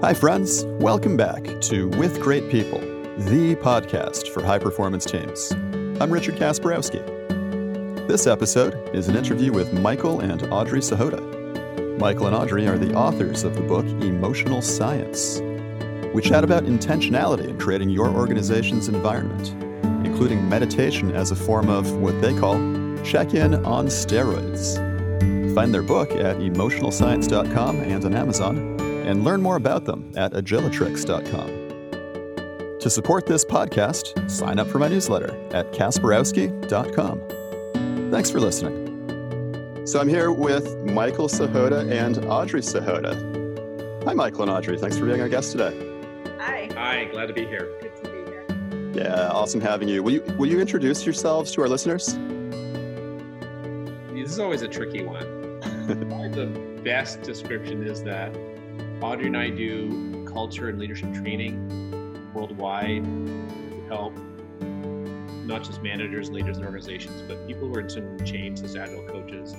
Hi, friends. Welcome back to With Great People, the podcast for high performance teams. I'm Richard Kasperowski. This episode is an interview with Michael and Audrey Sahota. Michael and Audrey are the authors of the book Emotional Science. We chat about intentionality in creating your organization's environment, including meditation as a form of what they call check in on steroids. Find their book at emotionalscience.com and on Amazon, and learn more about them at agilitrix.com. To support this podcast, sign up for my newsletter at kasperowski.com. Thanks for listening. So I'm here with Michael Sahota and Audrey Sahota. Hi, Michael and Audrey. Thanks for being our guest today. Hi. Hi, glad to be here. Good to be here. Yeah, awesome having you. Will you will you introduce yourselves to our listeners? This is always a tricky one. the best description is that Audrey and I do culture and leadership training worldwide to help not just managers, leaders, and organizations, but people who are in change as agile coaches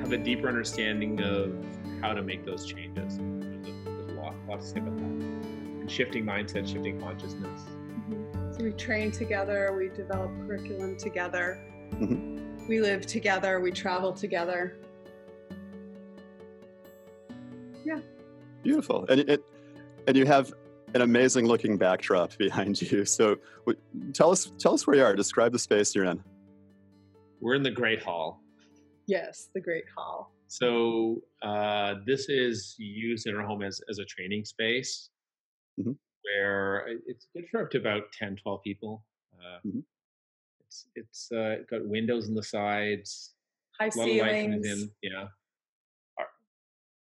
have a deeper understanding of how to make those changes. There's a, there's a lot, lot to say about that. And shifting mindset, shifting consciousness. Mm-hmm. So we train together, we develop curriculum together, Mm-hmm. we live together, we travel together. Yeah. Beautiful. And it and you have an amazing looking backdrop behind you. So w- tell us tell us where you are. Describe the space you're in. We're in the Great Hall. Yes, the Great Hall. So uh, this is used in our home as, as a training space Mhm. where it's good for up to about 10, 12 people. Uh, Mhm. It's it's uh, got windows on the sides, High a lot of light coming ceilings. in, yeah.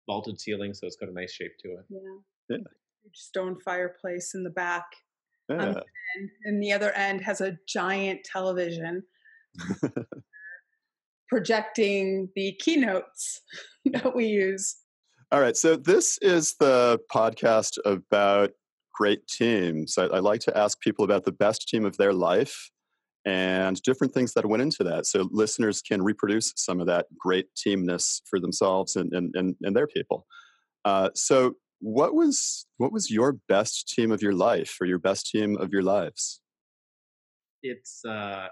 Vaulted ceiling, so it's got a nice shape to it. Yeah. Yeah. Huge Stone fireplace in the back. Yeah. And, and the other end has a giant television projecting the keynotes that we use. All right. So this is the podcast about great teams. I, I like to ask people about the best team of their life and different things that went into that so listeners can reproduce some of that great teamness for themselves and, and, and, and their people. Uh, so what was what was your best team of your life or your best team of your lives? It's uh,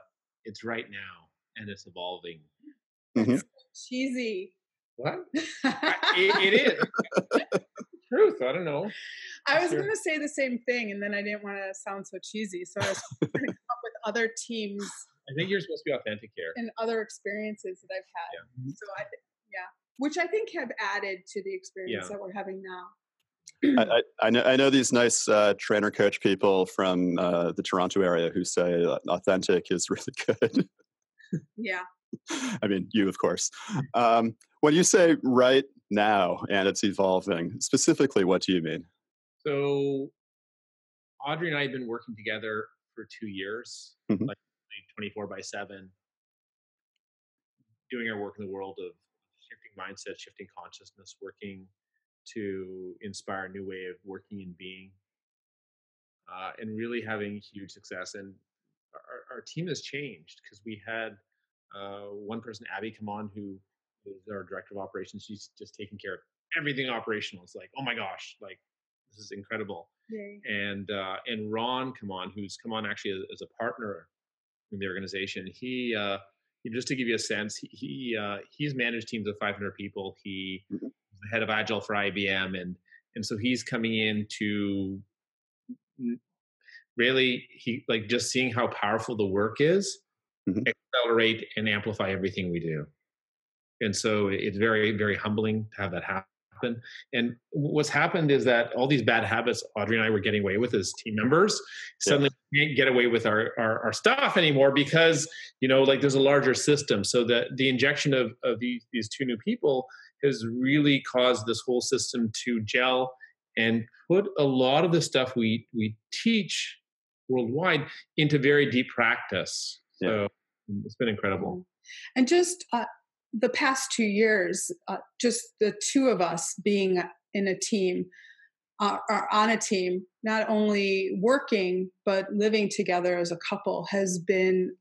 it's right now and it's evolving. Mhm. Cheesy. What? it, it is. Truth. I don't know. I was Sure. going to say the same thing, and then I didn't want to sound so cheesy. So I was other teams I think you're supposed to be authentic here. and other experiences that I've had. Yeah. So I, yeah, which I think have added to the experience Yeah. that we're having now. I, I, I know I know these nice uh, trainer coach people from uh, the Toronto area who say uh, authentic is really good. Yeah. I mean, you, of course. Um, when you say right now and it's evolving, specifically, what do you mean? So Audrey and I have been working together for two years, Mhm. like 24 by 7, doing our work in the world of shifting mindset, shifting consciousness, working to inspire a new way of working and being, uh, and really having huge success. And our, our team has changed because we had uh, one person, Abby, come on, who is our director of operations. She's just taking care of everything operational. It's like, oh my gosh, like this is incredible Yay. and uh, and Ron come on, who's come on actually as, as a partner in the organization. He, uh, just to give you a sense, he, he uh, he's managed teams of 500 people. He Mhm. the head of Agile for IBM, and and so he's coming in to really he like just seeing how powerful the work is, Mhm. accelerate and amplify everything we do. And so it's very very humbling to have that happen happen. And what's happened is that all these bad habits Audrey and I were getting away with as team members suddenly can't get away with our, our, our stuff anymore because you know like there's a larger system. So that the injection of, of these, these two new people has really caused this whole system to gel and put a lot of the stuff we we teach worldwide into very deep practice. So it's been incredible. And just uh, the past two years, uh, just the two of us being in a team, uh, are on a team, not only working but living together as a couple, has been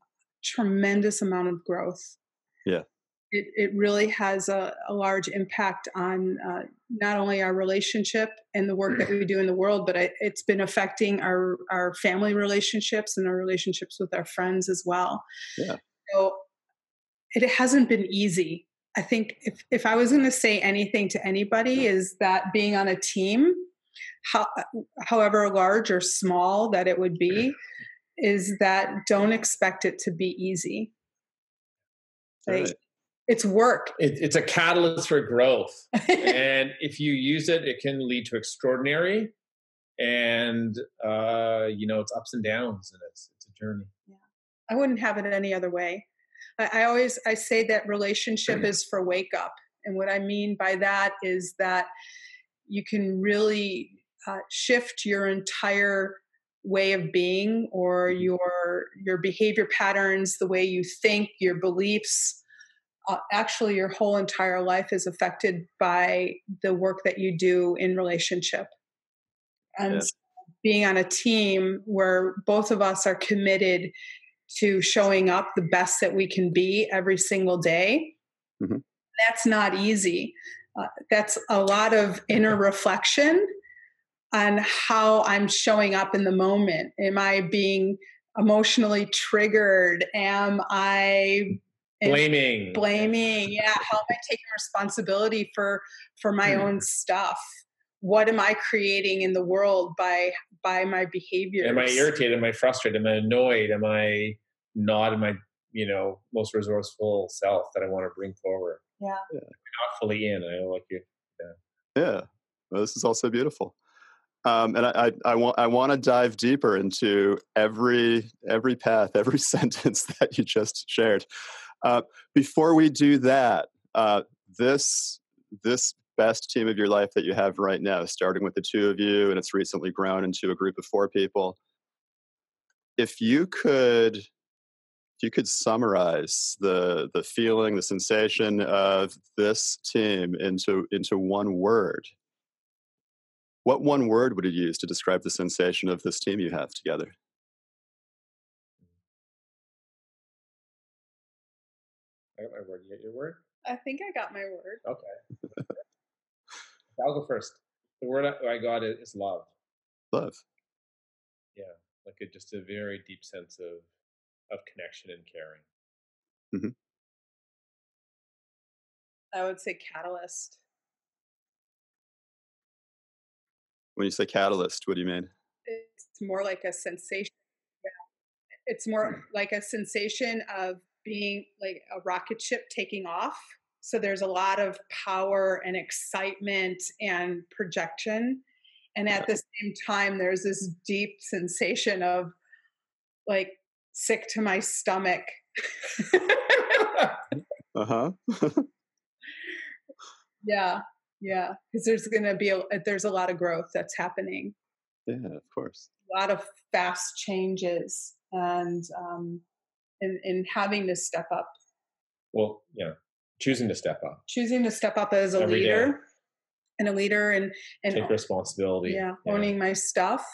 tremendous amount of growth. Yeah. It, it really has a, a large impact on uh, not only our relationship and the work that we do in the world, but I, it's been affecting our our family relationships and our relationships with our friends as well. Yeah. So it hasn't been easy. I think if if I was going to say anything to anybody is that being on a team, how, however large or small that it would be, is that don't expect it to be easy. Like, right. It's work. It, it's a catalyst for growth. and if you use it, it can lead to extraordinary. And, uh, you know, it's ups and downs and it's, it's a journey. Yeah. I wouldn't have it any other way. I, I always, I say that relationship is for wake up. And what I mean by that is that you can really uh, shift your entire way of being or mm-hmm. your your behavior patterns the way you think your beliefs uh, actually your whole entire life is affected by the work that you do in relationship and yeah. being on a team where both of us are committed to showing up the best that we can be every single day mm-hmm. that's not easy uh, that's a lot of inner reflection on how I'm showing up in the moment. Am I being emotionally triggered? Am I blaming? Blaming. Yeah. How am I taking responsibility for for my mm. own stuff? What am I creating in the world by by my behavior? Am I irritated? Am I frustrated? Am I annoyed? Am I not in my you know most resourceful self that I want to bring forward? Yeah. yeah. Not fully in. I like you. Yeah. Yeah. Well, this is also beautiful. Um, and I, I, I, want I want to dive deeper into every every path, every sentence that you just shared. Uh, before we do that, uh, this this best team of your life that you have right now, starting with the two of you, and it's recently grown into a group of four people. If you could, if you could summarize the the feeling, the sensation of this team into into one word, what one word would you use to describe the sensation of this team you have together? I got my word. You get your word? I think I got my word. Okay. I'll go first. The word I got is love. Love. Yeah, like a, just a very deep sense of of connection and caring. Mm-hmm. I would say catalyst. When you say catalyst, what do you mean? It's more like a sensation. Yeah. It's more hmm. like a sensation of being like a rocket ship taking off. So there's a lot of power and excitement and projection. And at the same time, there's this deep sensation of like sick to my stomach. uh huh. yeah yeah because there's going to be a there's a lot of growth that's happening yeah of course a lot of fast changes and um in, in having to step up well yeah choosing to step up choosing to step up as a Every leader day. and a leader and and take responsibility yeah, yeah. owning my stuff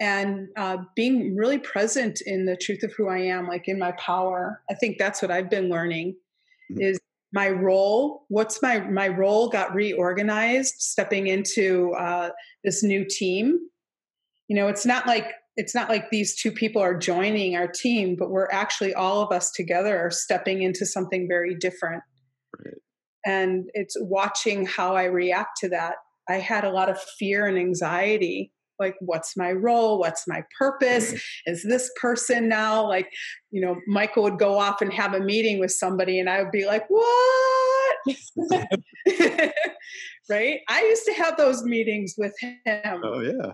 and uh, being really present in the truth of who i am like in my power i think that's what i've been learning mm-hmm. is my role what's my my role got reorganized stepping into uh, this new team you know it's not like it's not like these two people are joining our team but we're actually all of us together are stepping into something very different. Right. and it's watching how i react to that. I had a lot of fear and anxiety like what's my role? What's my purpose? Is this person now like you know michael would go off and have a meeting with somebody and i would be like what? Right? I used to have those meetings with him. Oh yeah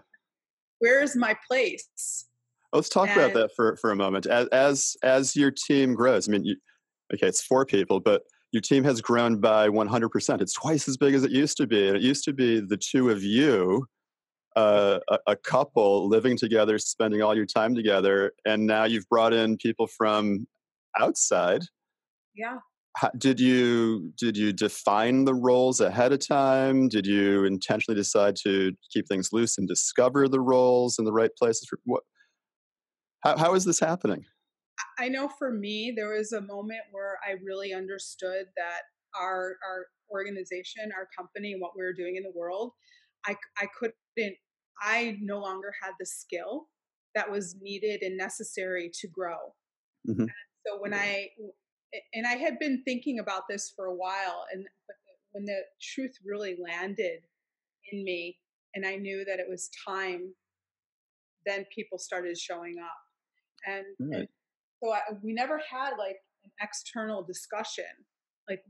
where's my place let's talk and, about that for for a moment as as as your team grows i mean you, okay it's four people but your team has grown by 100% it's twice as big as it used to be and it used to be the two of you uh, a, a, couple living together, spending all your time together, and now you've brought in people from outside. Yeah. How, did you did you define the roles ahead of time? Did you intentionally decide to keep things loose and discover the roles in the right places? For, what? How, how is this happening? I know for me, there was a moment where I really understood that our our organization, our company, what we were doing in the world, I, I couldn't, I no longer had the skill that was needed and necessary to grow. Mm-hmm. So when I, and I had been thinking about this for a while, and when the truth really landed in me, and I knew that it was time, then people started showing up. And, right. and so I, we never had like an external discussion like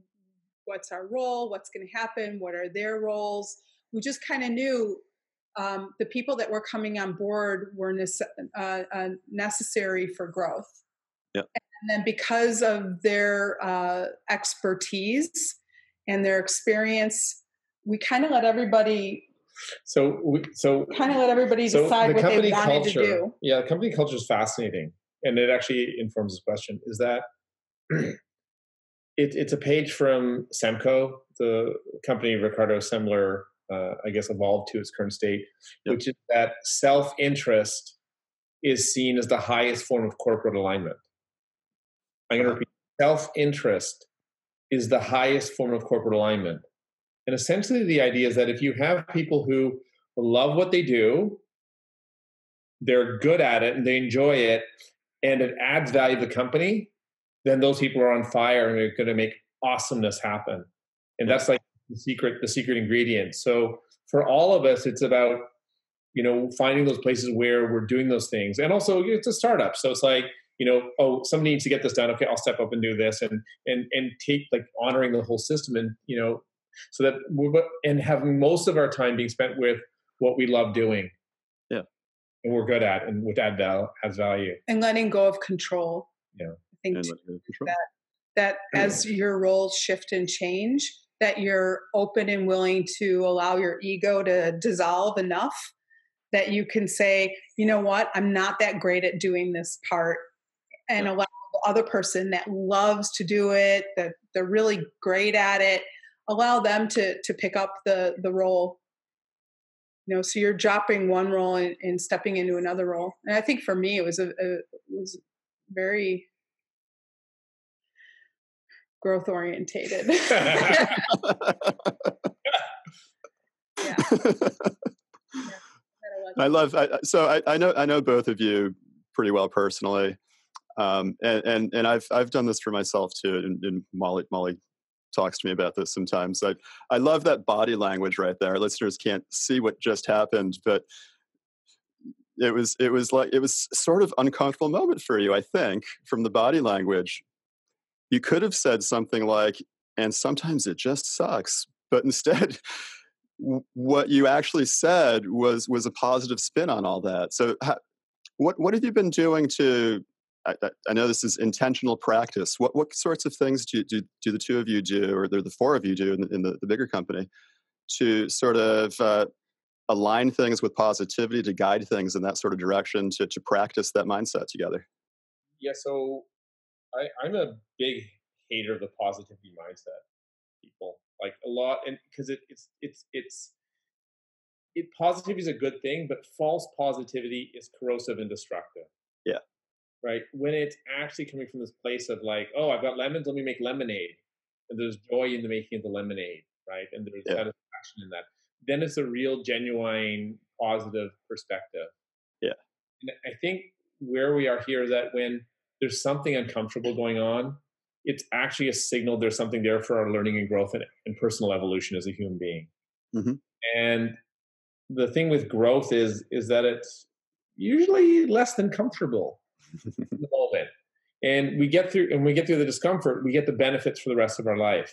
what's our role what's going to happen what are their roles we just kind of knew um, the people that were coming on board were nece- uh, uh, necessary for growth yep. And then because of their uh, expertise and their experience we kind of let everybody so we, so kind of let everybody so decide the what they wanted culture, to do yeah company culture is fascinating and it actually informs this question is that it, it's a page from Semco, the company Ricardo Semler, uh, I guess, evolved to its current state, yep. which is that self interest is seen as the highest form of corporate alignment. I'm going to uh-huh. repeat self interest is the highest form of corporate alignment. And essentially, the idea is that if you have people who love what they do, they're good at it, and they enjoy it, and it adds value to the company, then those people are on fire and they're going to make awesomeness happen. And that's like the secret, the secret ingredient. So for all of us, it's about you know finding those places where we're doing those things, and also it's a startup, so it's like you know oh somebody needs to get this done. Okay, I'll step up and do this, and and and take like honoring the whole system, and you know so that we're and having most of our time being spent with what we love doing. Yeah, and we're good at and with add val has value. And letting go of control. Yeah. I think that that as your roles shift and change that you're open and willing to allow your ego to dissolve enough that you can say you know what? I'm not that great at doing this part and yeah. allow the other person that loves to do it that they're really great at it allow them to to pick up the the role you know so you're dropping one role and, and stepping into another role and i think for me it was a, a it was very growth orientated yeah. I love. I, so I, I, know. I know both of you pretty well personally, um, and, and and I've I've done this for myself too. And, and Molly Molly talks to me about this sometimes. I, I love that body language right there. Our listeners can't see what just happened, but it was it was like it was sort of uncomfortable moment for you, I think, from the body language. You could have said something like, and sometimes it just sucks. But instead, what you actually said was was a positive spin on all that. So, what what have you been doing to I, I, know this is intentional practice. What what sorts of things do, do, do the two of you do, or the, the four of you do in the, in the, the bigger company, to sort of uh, align things with positivity, to guide things in that sort of direction, to to practice that mindset together? Yeah, so I, I'm a big hater of the positivity mindset. People like a lot, and because it, it's it's it's it positivity is a good thing, but false positivity is corrosive and destructive. Yeah right? When it's actually coming from this place of like, oh, I've got lemons, let me make lemonade. And there's joy in the making of the lemonade, right? And there's yeah. satisfaction in that. Then it's a real, genuine, positive perspective. Yeah. And I think where we are here is that when there's something uncomfortable going on, it's actually a signal there's something there for our learning and growth and, and personal evolution as a human being. Mm-hmm. And the thing with growth is is that it's usually less than comfortable the moment. And we get through and we get through the discomfort, we get the benefits for the rest of our life.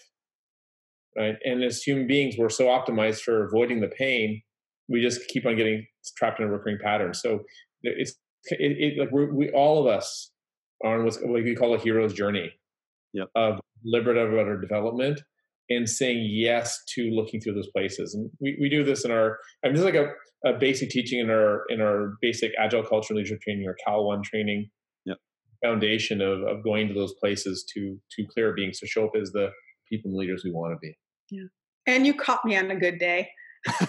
Right. And as human beings, we're so optimized for avoiding the pain, we just keep on getting trapped in a recurring pattern. So it's it, it like we we all of us are on what's what we call a hero's journey yep. of liberative our development and saying yes to looking through those places. And we, we do this in our, I mean, this is like a, a basic teaching in our, in our basic agile culture leadership training or Cal one training yep. foundation of, of going to those places to, to clear being. to show up as the people and leaders we want to be. Yeah. And you caught me on a good day.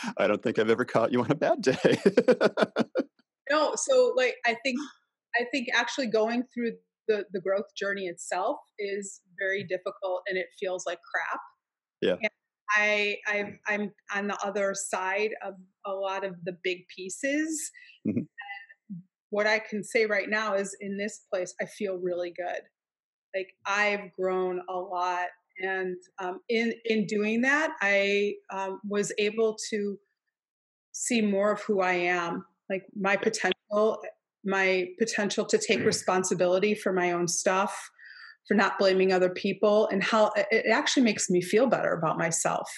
I don't think I've ever caught you on a bad day. no, so like I think I think actually going through the, the growth journey itself is very difficult and it feels like crap. Yeah. And I i am on the other side of a lot of the big pieces. Mm-hmm. What I can say right now is in this place, I feel really good. Like I've grown a lot, and um, in in doing that, I um, was able to see more of who I am, like my potential, my potential to take responsibility for my own stuff, for not blaming other people, and how it actually makes me feel better about myself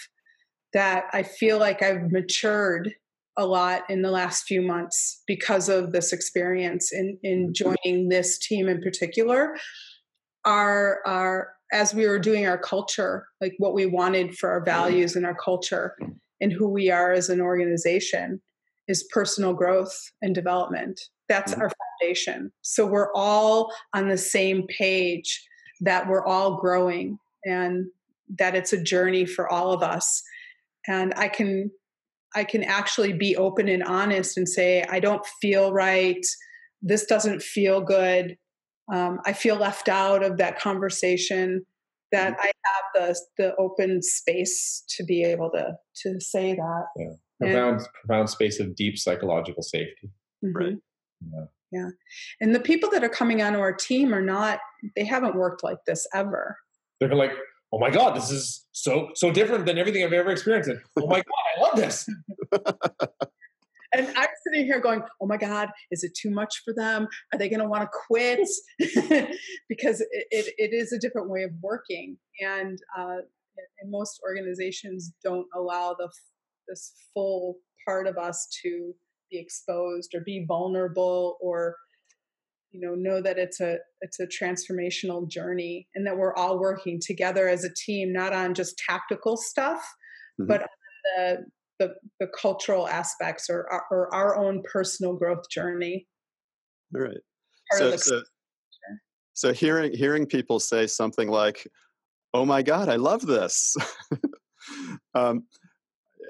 that I feel like I've matured a lot in the last few months because of this experience in, in mm-hmm. joining this team in particular. Our, our, as we were doing our culture, like what we wanted for our values and our culture and who we are as an organization is personal growth and development. That's mm-hmm. our foundation. So we're all on the same page that we're all growing and that it's a journey for all of us. And i can i can actually be open and honest and say i don't feel right. This doesn't feel good. Um, i feel left out of that conversation that mm-hmm. i have the the open space to be able to to say that. Yeah. Profound and, profound space of deep psychological safety. Mm-hmm. right. Yeah yeah and the people that are coming onto our team are not they haven't worked like this ever they're like oh my god, this is so so different than everything I've ever experienced. Oh my god, I love this. and I'm sitting here going, oh my god, is it too much for them? Are they going to want to quit? because it, it, it is a different way of working, and uh, and most organizations don't allow the this full part of us to be exposed or be vulnerable or you know know that it's a it's a transformational journey and that we're all working together as a team not on just tactical stuff mm-hmm. but the, the the cultural aspects or or our own personal growth journey. All right so, so, so hearing hearing people say something like oh my god i love this. Um,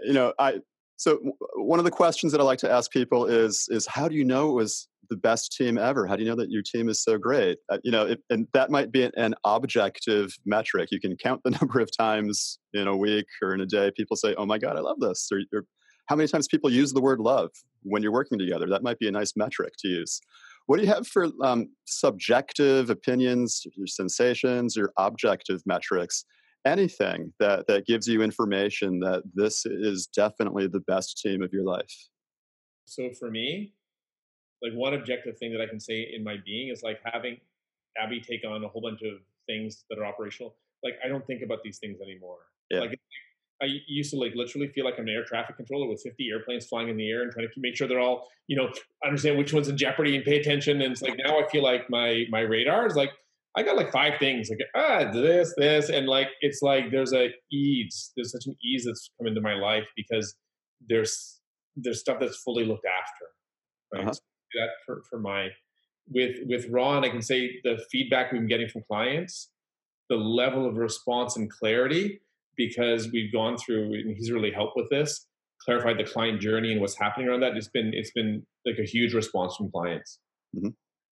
you know i so one of the questions that I like to ask people is is how do you know it was the best team ever? How do you know that your team is so great? Uh, you know, it, and that might be an, objective metric. You can count the number of times in a week or in a day people say, "Oh my God, I love this," or, or how many times people use the word love when you're working together. That might be a nice metric to use. What do you have for um, subjective opinions, your sensations, your objective metrics? Anything that that gives you information that this is definitely the best team of your life. So for me, like one objective thing that I can say in my being is like having Abby take on a whole bunch of things that are operational. Like I don't think about these things anymore. Yeah. Like I used to like literally feel like I'm an air traffic controller with 50 airplanes flying in the air and trying to make sure they're all, you know, understand which one's in jeopardy and pay attention. And it's like now I feel like my my radar is like I got like five things like ah this this and like it's like there's a ease there's such an ease that's come into my life because there's there's stuff that's fully looked after. Right? Uh-huh that for, for my with with Ron, I can say the feedback we've been getting from clients, the level of response and clarity, because we've gone through and he's really helped with this, clarified the client journey and what's happening around that. It's been it's been like a huge response from clients. Mm-hmm.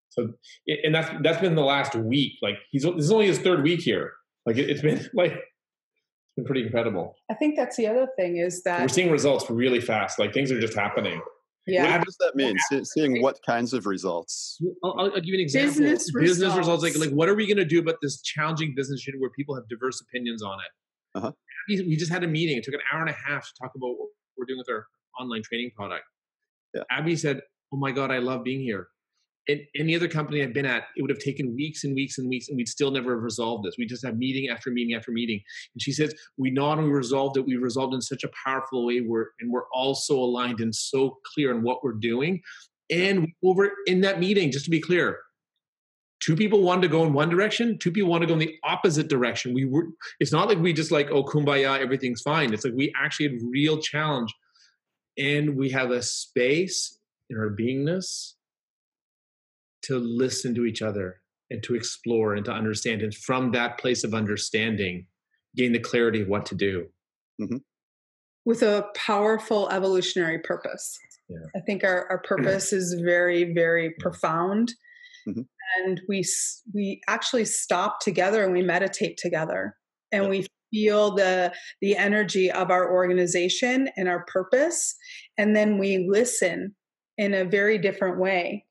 So and that's that's been the last week. Like he's this is only his third week here. Like it, has been like it's been pretty incredible. I think that's the other thing is that we're seeing results really fast. Like things are just happening. Yeah. What does that mean? Seeing what kinds of results? I'll, I'll give you an example. Business, business results. Like, like, what are we going to do about this challenging business unit where people have diverse opinions on it? Uh-huh. We just had a meeting. It took an hour and a half to talk about what we're doing with our online training product. Yeah. Abby said, "Oh my God, I love being here in any other company I've been at, it would have taken weeks and weeks and weeks, and we'd still never have resolved this. We just have meeting after meeting after meeting. And she says, we not only resolved it, we resolved in such a powerful way, we're, and we're also aligned and so clear on what we're doing. And over in that meeting, just to be clear, two people wanted to go in one direction, two people want to go in the opposite direction. We were, it's not like we just like, oh, kumbaya, everything's fine. It's like we actually had real challenge. And we have a space in our beingness to listen to each other and to explore and to understand and from that place of understanding gain the clarity of what to do. Mm-hmm. with a powerful evolutionary purpose. Yeah. i think our, our purpose is very very profound. Mm-hmm. and we we actually stop together and we meditate together. And we feel the the energy of our organization and our purpose. And then we listen in a very different way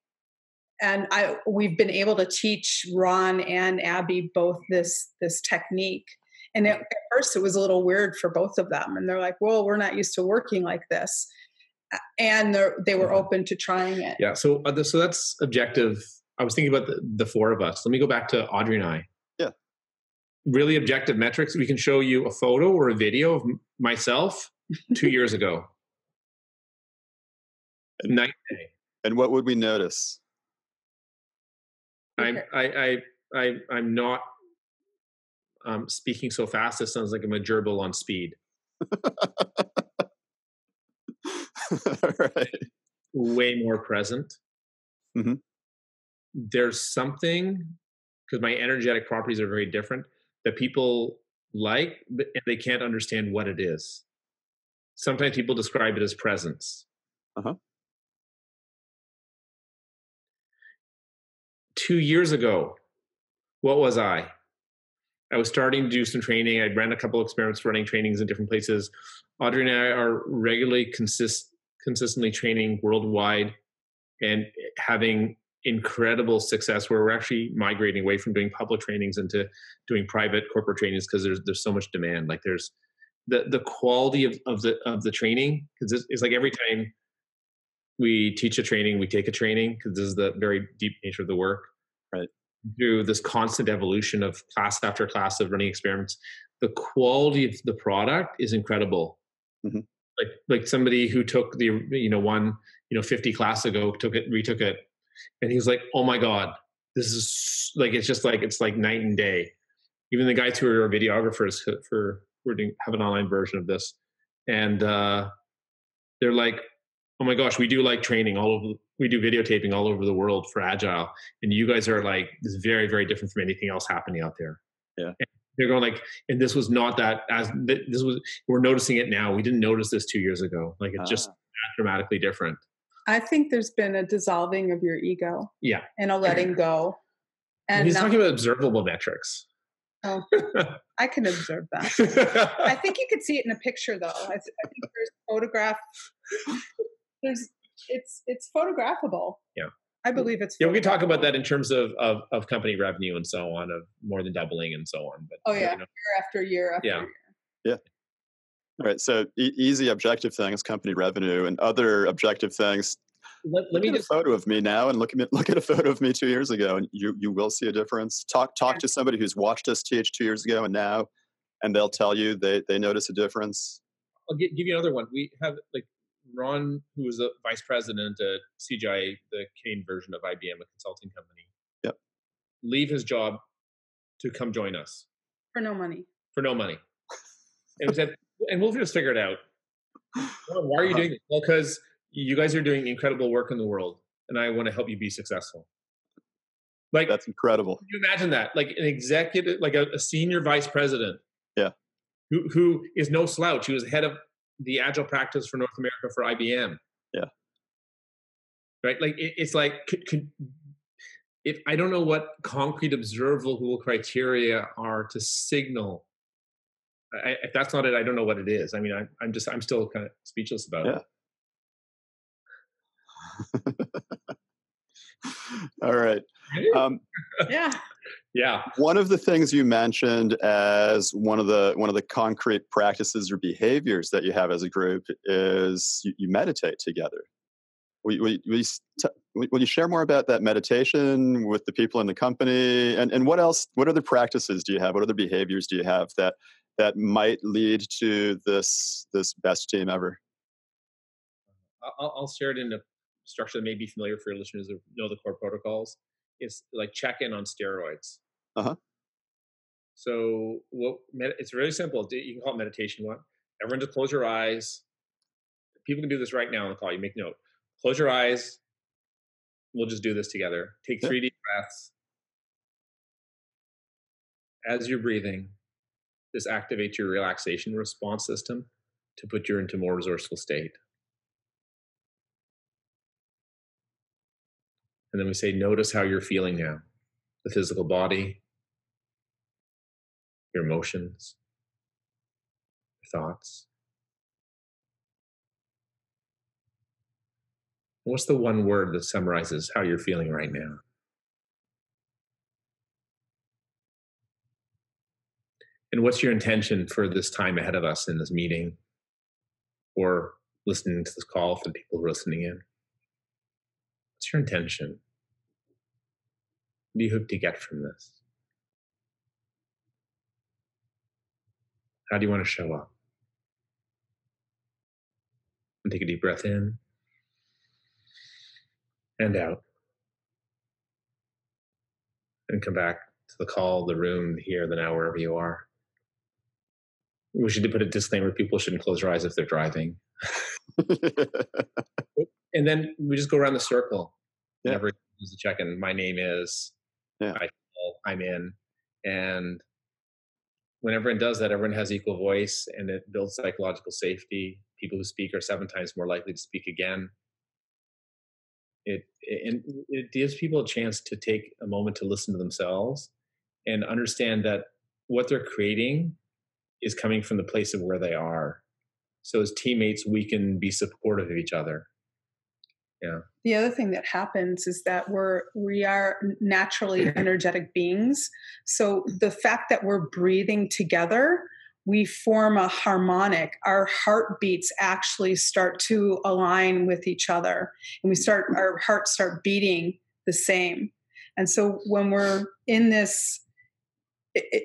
and i we've been able to teach ron and abby both this this technique. And at first it was a little weird for both of them. And they're like well we're not used to working like this. And they were open to trying it. Yeah so uh, so that's objective. I was thinking about the, the four of us. Let me go back to audrey and i. Yeah. really objective metrics, we can show you a photo or a video of myself two years ago. Night day. And what would we notice? I'm I I I I'm not um, speaking so fast. It sounds like I'm a gerbil on speed. right. Way more present. Mm-hmm. There's something because my energetic properties are very different that people like and they can't understand what it is. Sometimes people describe it as presence. Uh-huh. Two years ago, what was I? I was starting to do some training. I ran a couple of experiments running trainings in different places. Audrey and I are regularly consist consistently training worldwide and having incredible success where we're actually migrating away from doing public trainings into doing private corporate trainings because there's there's so much demand like there's the the quality of, of the of the training because it's, it's, like every time we teach a training we take a training because this is the very deep nature of the work right through this constant evolution of class after class of running experiments the quality of the product is incredible mm-hmm. like like somebody who took the you know one you know 50 class ago took it retook it and he was like, "Oh my god, this is like it's just like it's like night and day." Even the guys who are videographers for we're doing have an online version of this, and uh, they're like, "Oh my gosh, we do like training all over. We do videotaping all over the world for Agile, and you guys are like this is very very different from anything else happening out there." Yeah. And they're going like, and this was not that as this was. We're noticing it now. We didn't notice this two years ago. Like it's ah. just dramatically different. I think there's been a dissolving of your ego. Yeah. And a letting go. And he's talking about observable metrics. Oh, I can observe that. I think you could see it in a picture, though. I, th- I think there's photograph. There's it's it's photographable. Yeah, I believe it's. Yeah, we can talk about that in terms of, of of company revenue and so on, of more than doubling and so on. But oh yeah, you know, year after year after yeah. year. Yeah. All right. So e- easy objective things, company revenue, and other objective things. Let, let me get just a photo of me now, and look at me, look at a photo of me two years ago, and you you will see a difference. Talk talk yeah. to somebody who's watched us teach two years ago and now, and they'll tell you they they notice a difference. I'll give, give you another one. We have like Ron, who was a vice president at CGI, the Kane version of IBM, a consulting company. Yep. Leave his job to come join us for no money. For no money. and we said, and we'll just figure it out. Why are you uh-huh. doing this? Well, because you guys are doing incredible work in the world, and I want to help you be successful. Like that's incredible. Can you imagine that? Like an executive, like a, a senior vice president. Yeah. Who who is no slouch. He was head of the agile practice for North America for IBM. Yeah. Right. Like it, it's like could, could, if I don't know what concrete observable criteria are to signal I, if that's not it, I don't know what it is. I mean, I, I'm just, I'm still kind of speechless about yeah. it. All right. Um, yeah. Yeah. One of the things you mentioned as one of the one of the concrete practices or behaviors that you have as a group is you, you meditate together. Will, will, will, you, will you share more about that meditation with the people in the company? And, and what else, what other practices do you have? What other behaviors do you have that that might lead to this this best team ever? I'll, I'll share it in a structure that may be familiar for your listeners who know the core protocols. It's like check in on steroids. Uh huh. So what? It's really simple. You can call it meditation. What? Everyone just close your eyes. People can do this right now on the call. You make note. Close your eyes. We'll just do this together. Take three deep breaths. As you're breathing, this activates your relaxation response system to put you into more resourceful state. And then we say, notice how you're feeling now the physical body, your emotions, your thoughts. What's the one word that summarizes how you're feeling right now? And what's your intention for this time ahead of us in this meeting or listening to this call for the people listening in? What's your intention? What do you hope to get from this? How do you want to show up? And take a deep breath in and out. And come back to the call, the room, here, the now, wherever you are. We should put a disclaimer people shouldn't close their eyes if they're driving. and then we just go around the circle. Yeah. Never use the check in. My name is, yeah. I I'm in. And when everyone does that, everyone has equal voice and it builds psychological safety. People who speak are seven times more likely to speak again. It, it, it gives people a chance to take a moment to listen to themselves and understand that what they're creating is coming from the place of where they are. So as teammates, we can be supportive of each other. Yeah. The other thing that happens is that we're we are naturally energetic beings. So the fact that we're breathing together, we form a harmonic. Our heartbeats actually start to align with each other, and we start mm-hmm. our hearts start beating the same. And so when we're in this, it,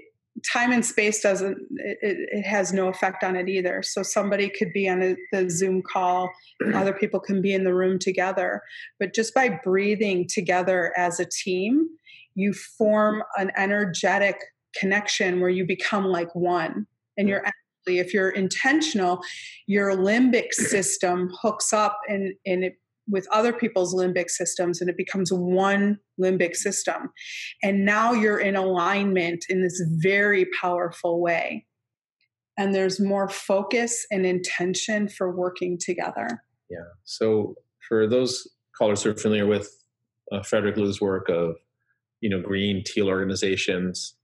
time and space doesn't it, it, has no effect on it either. So somebody could be on a, the zoom call other people can be in the room together. But just by breathing together as a team you form an energetic connection where you become like one. And you're actually if you're intentional your limbic system hooks up and and it with other people's limbic systems and it becomes one limbic system. And now you're in alignment in this very powerful way. And there's more focus and intention for working together. Yeah. So for those callers who are familiar with uh, Frederic Laloux work of, you know, green teal organizations,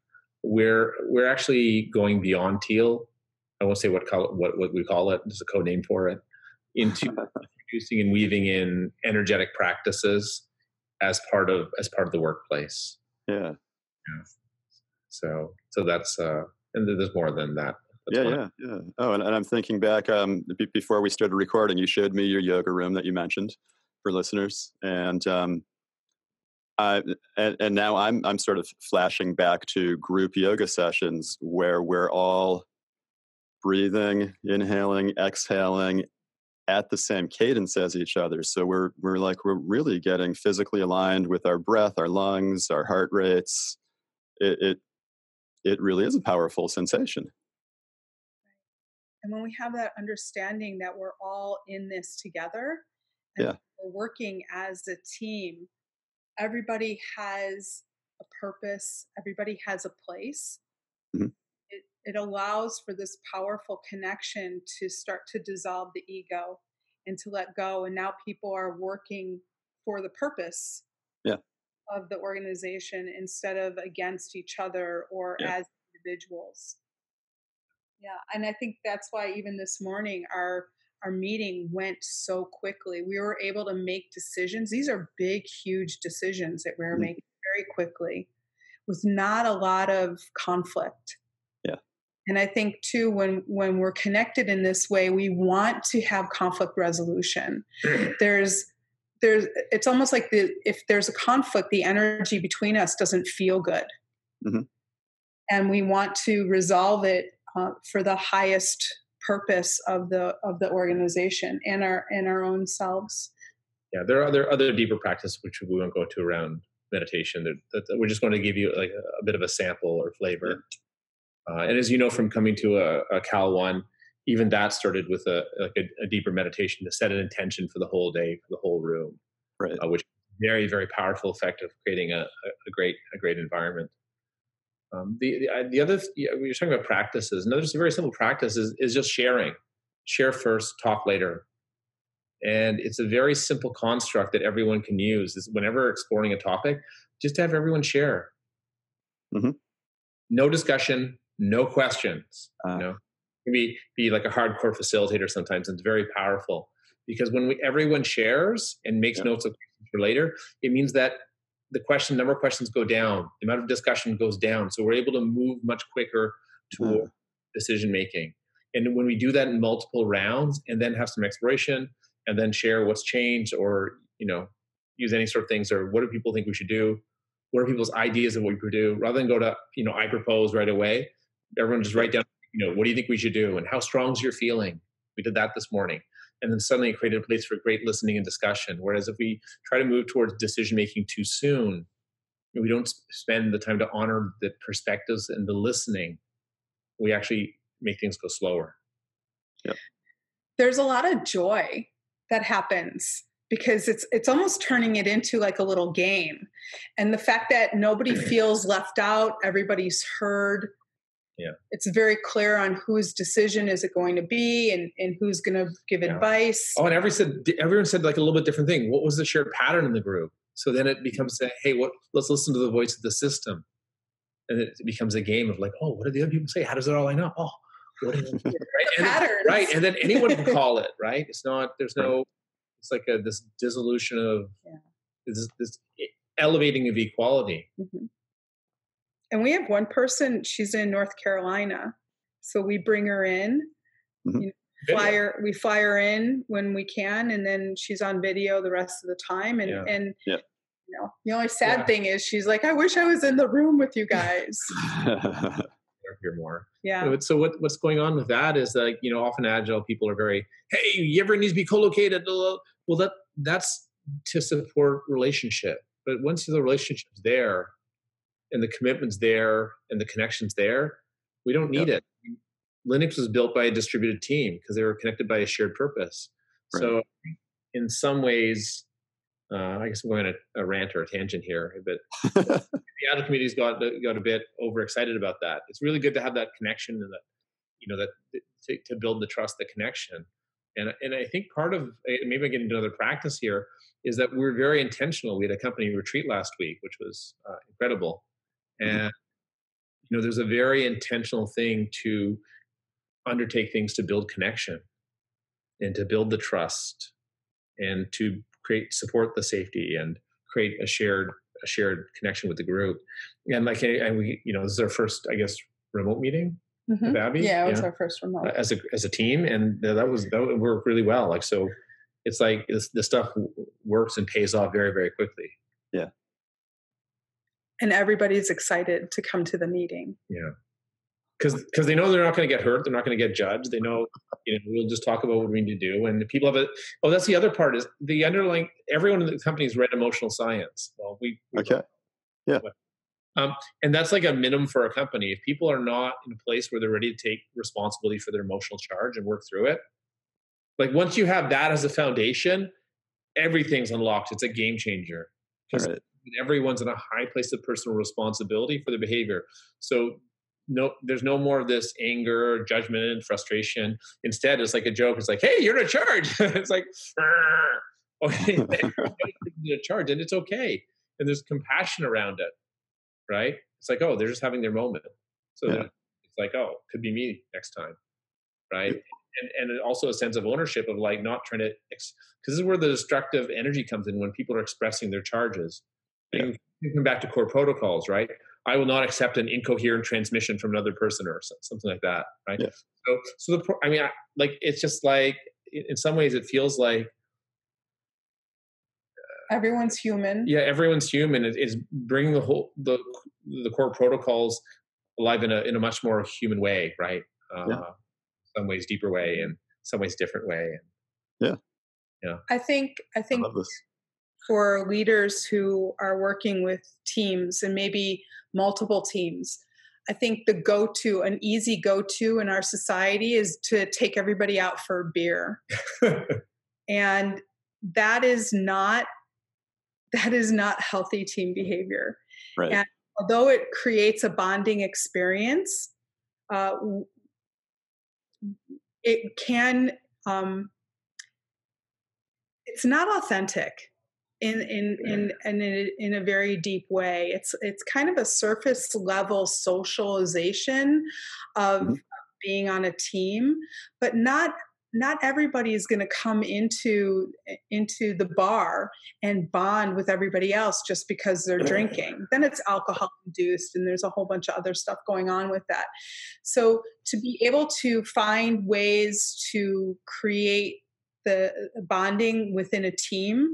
we're we're actually going beyond teal. I won't say what call, what what we call it. There's a code name for it. Into introducing and weaving in energetic practices as part of as part of the workplace. Yeah. Yeah. So so that's uh and there's more than that. That's yeah, yeah, yeah. Oh, and, and, I'm thinking back um, b- before we started recording, you showed me your yoga room that you mentioned for listeners, and um, I and, and now I'm I'm sort of flashing back to group yoga sessions where we're all breathing, inhaling, exhaling, at the same cadence as each other. So we're we're like we're really getting physically aligned with our breath, our lungs, our heart rates. It it, it really is a powerful sensation. And when we have that understanding that we're all in this together, yeah. we're working as a team, everybody has a purpose, everybody has a place. Mm-hmm it allows for this powerful connection to start to dissolve the ego and to let go and now people are working for the purpose yeah. of the organization instead of against each other or yeah. as individuals yeah and i think that's why even this morning our our meeting went so quickly we were able to make decisions these are big huge decisions that we are mm-hmm. making very quickly with not a lot of conflict and i think too when when we're connected in this way we want to have conflict resolution. There's there's it's almost like the if there's a conflict the energy between us doesn't feel good. Mm-hmm. and we want to resolve it uh, for the highest purpose of the of the organization and our and our own selves. Yeah there are other other deeper practices which we won't go to around meditation. That, that we're just going to give you like a, a bit of a sample or flavor uh, and as you know from coming to a, a Cal One, even that started with a like a, a, deeper meditation to set an intention for the whole day, for the whole room, right. uh, which very very powerful effect of creating a, a great a great environment. Um, the the, the other we are talking about practices. Another very simple practice is, is just sharing. Share first, talk later. And it's a very simple construct that everyone can use. Is whenever exploring a topic, just have everyone share. Mm-hmm. No discussion, no questions. Uh, you know, can be be like a hardcore facilitator sometimes. And it's very powerful because when we, everyone shares and makes yeah. notes of for later, it means that the question number of questions go down, the amount of discussion goes down. So we're able to move much quicker toward mm. decision making. And when we do that in multiple rounds and then have some exploration and then share what's changed or, you know, use any sort of things or what do people think we should do? What are people's ideas of what we could do? Rather than go to, you know, I propose right away, everyone just write down, you know, what do you think we should do? And how strong is your feeling? We did that this morning. And then suddenly it created a place for great listening and discussion. Whereas if we try to move towards decision making too soon, we don't spend the time to honor the perspectives and the listening, we actually make things go slower. Yep. There's a lot of joy that happens because it's it's almost turning it into like a little game. And the fact that nobody feels left out, everybody's heard. Yeah. It's very clear on whose decision is it going to be and, and who's going to give yeah. advice. Oh, and every said everyone said like a little bit different thing. What was the shared pattern in the group? So then it becomes, a, hey, what? Let's listen to the voice of the system, and it becomes a game of like, oh, what do the other people say? How does it all line up? Oh, what is it? right? And then, right, and then anyone can call it. Right? It's not. There's no. It's like a, this dissolution of yeah. this, this elevating of equality. Mm-hmm. And we have one person. She's in North Carolina, so we bring her in. Mm-hmm. You know, fly her, we fly her in when we can, and then she's on video the rest of the time. And yeah. and yeah you know, the only sad yeah. thing is she's like, I wish I was in the room with you guys. hear more. Yeah. So what what's going on with that is like you know often agile people are very hey you ever needs to be co-located. Well that that's to support relationship, but once the relationship's there and the commitment's there and the connection's there, we don't need yep. it. Linux was built by a distributed team because they were connected by a shared purpose. Right. So in some ways uh, I guess I'm going on a, a, rant or a tangent here, but the Agile community's got got a bit overexcited about that. It's really good to have that connection and that you know that to, to build the trust, the connection, and and I think part of maybe I get into another practice here is that we're very intentional. We had a company retreat last week, which was uh, incredible. And you know there's a very intentional thing to undertake things to build connection and to build the trust and to create support the safety and create a shared a shared connection with the group. And like and we you know this is our first I guess remote meeting mm-hmm. Abby. Yeah, it was yeah, our first remote as a as a team, and that was that worked really well. Like so, it's like this, this stuff works and pays off very very quickly. Yeah. And everybody's excited to come to the meeting. Yeah because because they know they're not going to get hurt, they're not going to get judged. They know you know we'll just talk about what we need to do, and people have a Oh, that's the other part is the underlying. Everyone in the company company's read emotional science. Well, we, we okay, yeah. Um, and that's like a minimum for a company. If people are not in a place where they're ready to take responsibility for their emotional charge and work through it, like once you have that as a foundation, everything's unlocked. It's a game changer right. Everyone's in a high place of personal responsibility for their behavior. So no there's no more of this anger judgment and frustration. Instead it's like a joke. It's like hey you're in a charge. It's like okay you're in a charge and it's okay. And there's compassion around it right? It's like oh they're just having their moment. So yeah. it's like oh could be me next time right? And and also a sense of ownership of like not trying to because this is where the destructive energy comes in when people are expressing their charges yeah. you come back to core protocols right I will not accept an incoherent transmission from another person or something like that, right? Yeah. So, so the I mean, I, like it's just like in some ways it feels like uh, everyone's human. Yeah, everyone's human. It is bringing the whole the the core protocols alive in a in a much more human way, right? Uh, yeah. Some ways deeper way, and some ways different way. And, yeah, yeah. I think I think I for leaders who are working with teams and maybe multiple teams. I think the go to, an easy go to in our society is to take everybody out for beer. and that is not that is not healthy team behavior. Right. And although it creates a bonding experience, uh, it can um, it's not authentic in in in in a, in a very deep way. It's it's kind of a surface level socialization of mm-hmm. being on a team, but not not everybody is going to come into into the bar and bond with everybody else just because they're drinking then it's alcohol induced and there's a whole bunch of other stuff going on with that so to be able to find ways to create the bonding within a team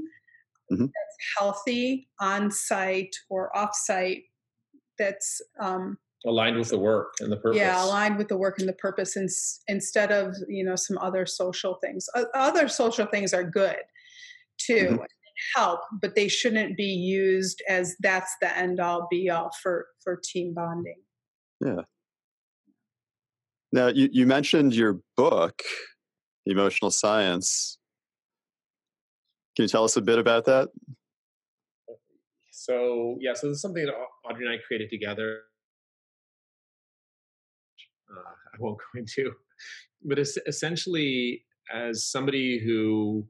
mm-hmm. that's healthy on site or off site that's um, aligned with the work and the purpose. yeah aligned with the work and the purpose in, instead of you know some other social things. Other social things are good too mm-hmm. help but they shouldn't be used as that's the end all be all for for team bonding. Yeah. Now you, you mentioned your book emotional science can you tell us a bit about that? So yeah, so this is something that Audrey and I created together. Uh, I won't go into, but it's essentially as somebody who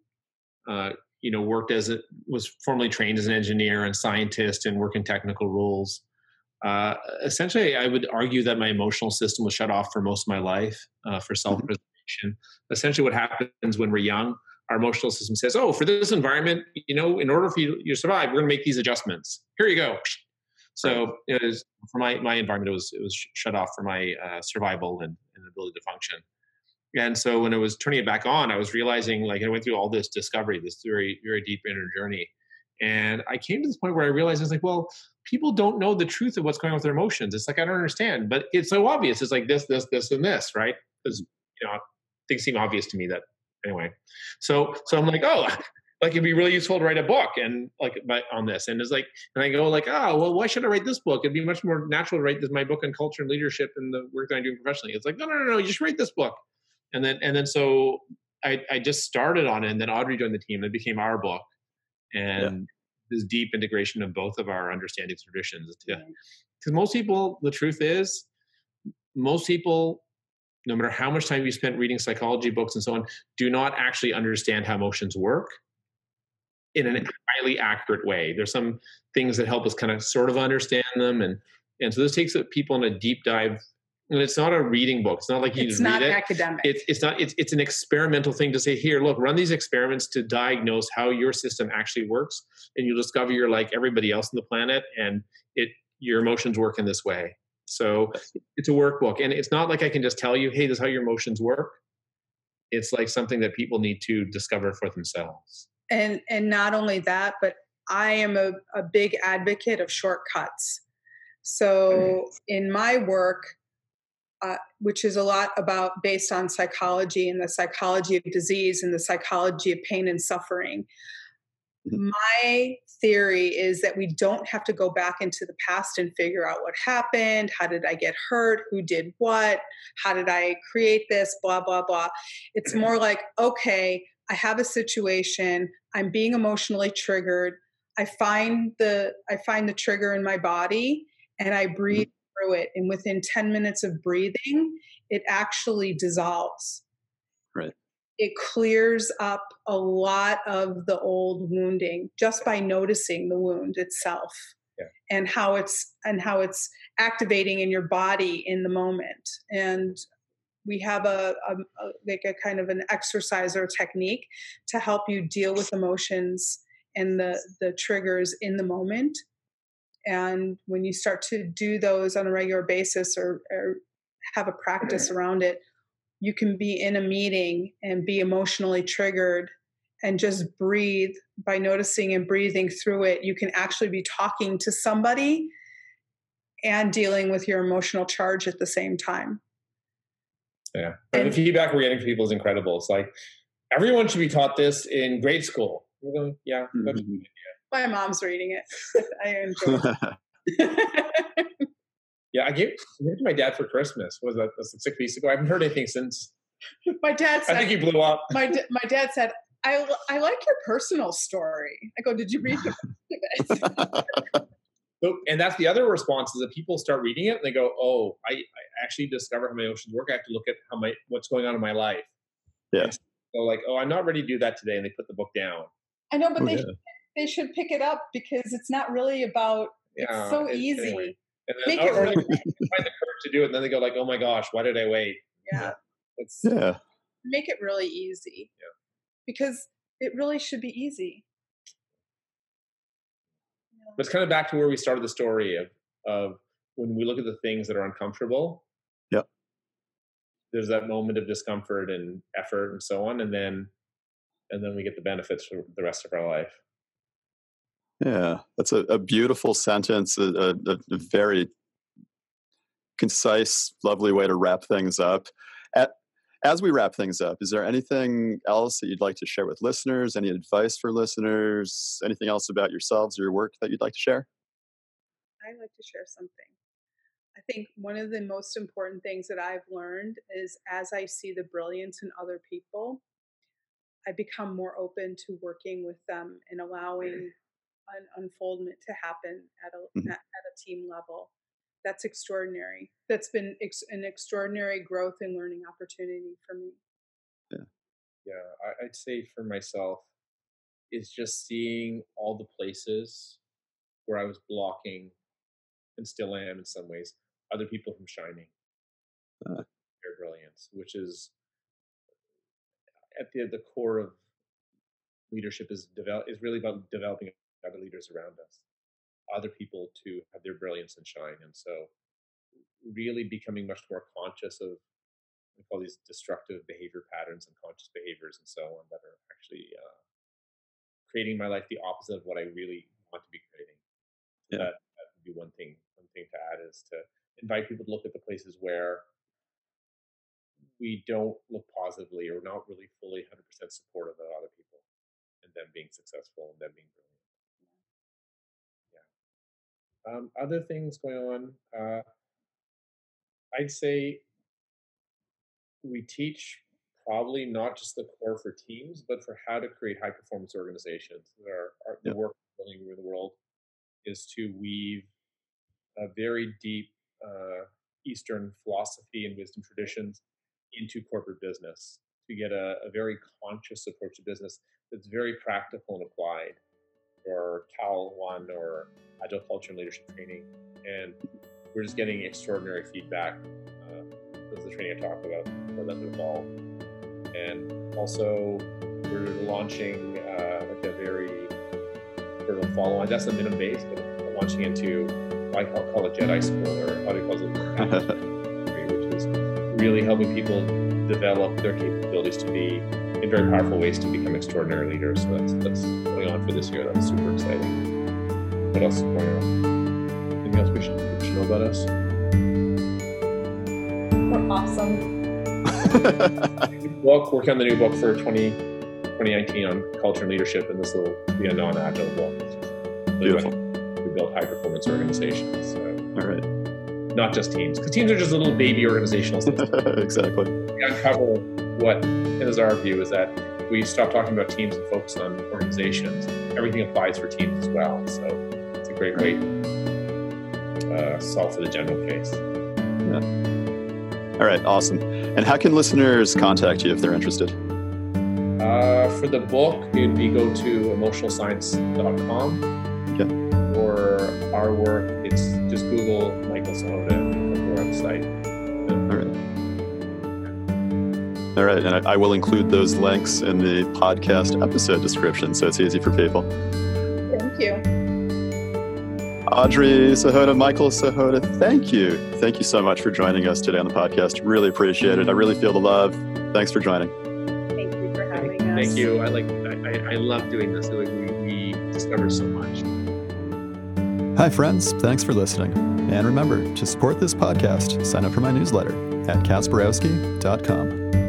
uh, you know worked as a was formerly trained as an engineer and scientist and work in technical roles. Uh, essentially, I would argue that my emotional system was shut off for most of my life uh, for self preservation. Mm-hmm. Essentially, what happens when we're young, our emotional system says, oh, for this environment, you know, in order for you to survive, we're going to make these adjustments. Here you go. So it was for my my environment. It was it was shut off for my uh, survival and, and ability to function. And so when I was turning it back on, I was realizing like I went through all this discovery, this very very deep inner journey, and I came to this point where I realized it's like, well, people don't know the truth of what's going on with their emotions. It's like I don't understand, but it's so obvious. It's like this, this, this, and this, right? Because you know things seem obvious to me that anyway so so i'm like oh like it'd be really useful to write a book and like on this and it's like and i go like oh well why should i write this book? It'd be much more natural to write this my book on culture and leadership and the work that i'm doing professionally. It's like no no no no you just write this book. And then and then so i i just started on it and then audrey joined the team and it became our book and yeah. this deep integration of both of our understanding traditions because mm-hmm. most people the truth is most people no matter how much time you spent reading psychology books and so on, do not actually understand how emotions work in an mm-hmm. highly accurate way. There's some things that help us kind of sort of understand them, and and so this takes people in a deep dive. And it's not a reading book. It's not like you it's just not read it. academic. It's it's not. It's it's an experimental thing to say here. Look, run these experiments to diagnose how your system actually works, and you'll discover you're like everybody else on the planet, and it your emotions work in this way. So it's a workbook. And it's not like I can just tell you, hey, this is how your emotions work. It's like something that people need to discover for themselves. And and not only that, but I am a, a big advocate of shortcuts. So in my work, uh, which is a lot about based on psychology and the psychology of disease and the psychology of pain and suffering. My theory is that we don't have to go back into the past and figure out what happened. How did I get hurt? Who did what? How did I create this? Blah, blah, blah. It's mm-hmm. more like, okay, I have a situation. I'm being emotionally triggered. I find the I find the trigger in my body and I mm-hmm. breathe through it. And within 10 minutes of breathing, it actually dissolves. It clears up a lot of the old wounding just by noticing the wound itself yeah. and how it's and how it's activating in your body in the moment and we have a, a, a like a kind of an exercise or technique to help you deal with emotions and the the triggers in the moment and when you start to do those on a regular basis or, or have a practice around it you can be in a meeting and be emotionally triggered and just breathe. By noticing and breathing through it you can actually be talking to somebody and dealing with your emotional charge at the same time. Yeah. And the feedback we're getting from people is incredible. It's like everyone should be taught this in grade school. Going, yeah mm-hmm. my mom's reading it. I enjoy it Yeah, I gave, I gave it to my dad for Christmas. Was that that's like six weeks ago? I haven't heard anything since. My dad said. I think he blew up. My my dad said, "I I like your personal story." I go, "Did you read the so, and that's the other response is that people start reading it and they go, "Oh, I, I actually discover how my emotions work. I have to look at how my what's going on in my life." Yeah. So like, "Oh, I'm not ready to do that today," and they put the book down. I know, but Oh, they yeah. should, they should pick it up because it's not really about. Yeah, it's so it- easy. anyway. And then, Make oh, it they find the courage to do it, and then they go like, "Oh my gosh, why did I wait?" Yeah, It's Yeah. make it really easy. Yeah. because it really should be easy. Yeah. But it's kind of back to where we started the story of of when we look at the things that are uncomfortable. Yep. There's that moment of discomfort and effort and so on, and then and then we get the benefits for the rest of our life. Yeah, that's a, a beautiful sentence, a, a, a very concise, lovely way to wrap things up. At, as we wrap things up, is there anything else that you'd like to share with listeners? Any advice for listeners? Anything else about yourselves or your work that you'd like to share? I'd like to share something. I think one of the most important things that I've learned is as I see the brilliance in other people, I become more open to working with them and mm. allowing an unfoldment to happen at a Mhm. at, at a team level. That's extraordinary. That's been ex- an extraordinary growth and learning opportunity for me. Yeah, I, I'd say for myself is just seeing all the places where I was blocking, and still am in some ways, other people from shining Uh. their brilliance, which is at the the core of leadership is develop is really about developing other leaders around us, other people to have their brilliance and shine, and so really becoming much more conscious of we call these destructive behavior patterns and conscious behaviors and so on that are actually uh, creating my life the opposite of what I really want to be creating. Yeah. That, that would be one thing. One thing to add is to invite people to look at the places where we don't look positively or not really fully 100% supportive of other people and them being successful and them being brilliant. Yeah. Um, other things going on, uh, I'd say we teach probably not just the core for teams, but for how to create high performance organizations. Our, our, the work we're building around the world is to weave a very deep uh, Eastern philosophy and wisdom traditions into corporate business to get a, a very conscious approach to business that's very practical and applied or Cal One or Agile Culture and Leadership Training. And we're just getting extraordinary feedback. Uh, the training I talked about for them to evolve. And also, we're launching uh, like a very sort of follow on. That's the minimum base, but we're launching into I call, call it Jedi School or how do you call it, which is really helping people develop their capabilities to be in very powerful ways to become extraordinary leaders. So that's that's going on for this year. That's super exciting. What else is going on? Anything else we should, we should know about us? We're awesome. book, working on the new book for 20, 2019 on culture and leadership, and this will be a non-agile book. It's just really Beautiful. We build high performance organizations, so All right. not just teams, because teams are just a little baby organizational systems. exactly. we uncover what is our view is that we stop talking about teams and focus on organizations. Everything applies for teams as well. So it's a great way to uh, solve for the general case. Yeah. All right. Awesome. And how can listeners contact you if they're interested? Uh, for the book, it'd be go to emotionalscience.com. Okay. Or our work, it's just Google Michael Sahota All right. And I, I will include those links in the podcast episode description so it's easy for people. Thank you. Audrey Sahota, Michael Sahota, thank you. Thank you so much for joining us today on the podcast. Really appreciate it. I really feel the love. Thanks for joining. Thank you for having us. Thank you. I like. I, I, I love doing this. Like we, we discover so much. Hi, friends. Thanks for listening. And remember to support this podcast, sign up for my newsletter at kasparowski.com.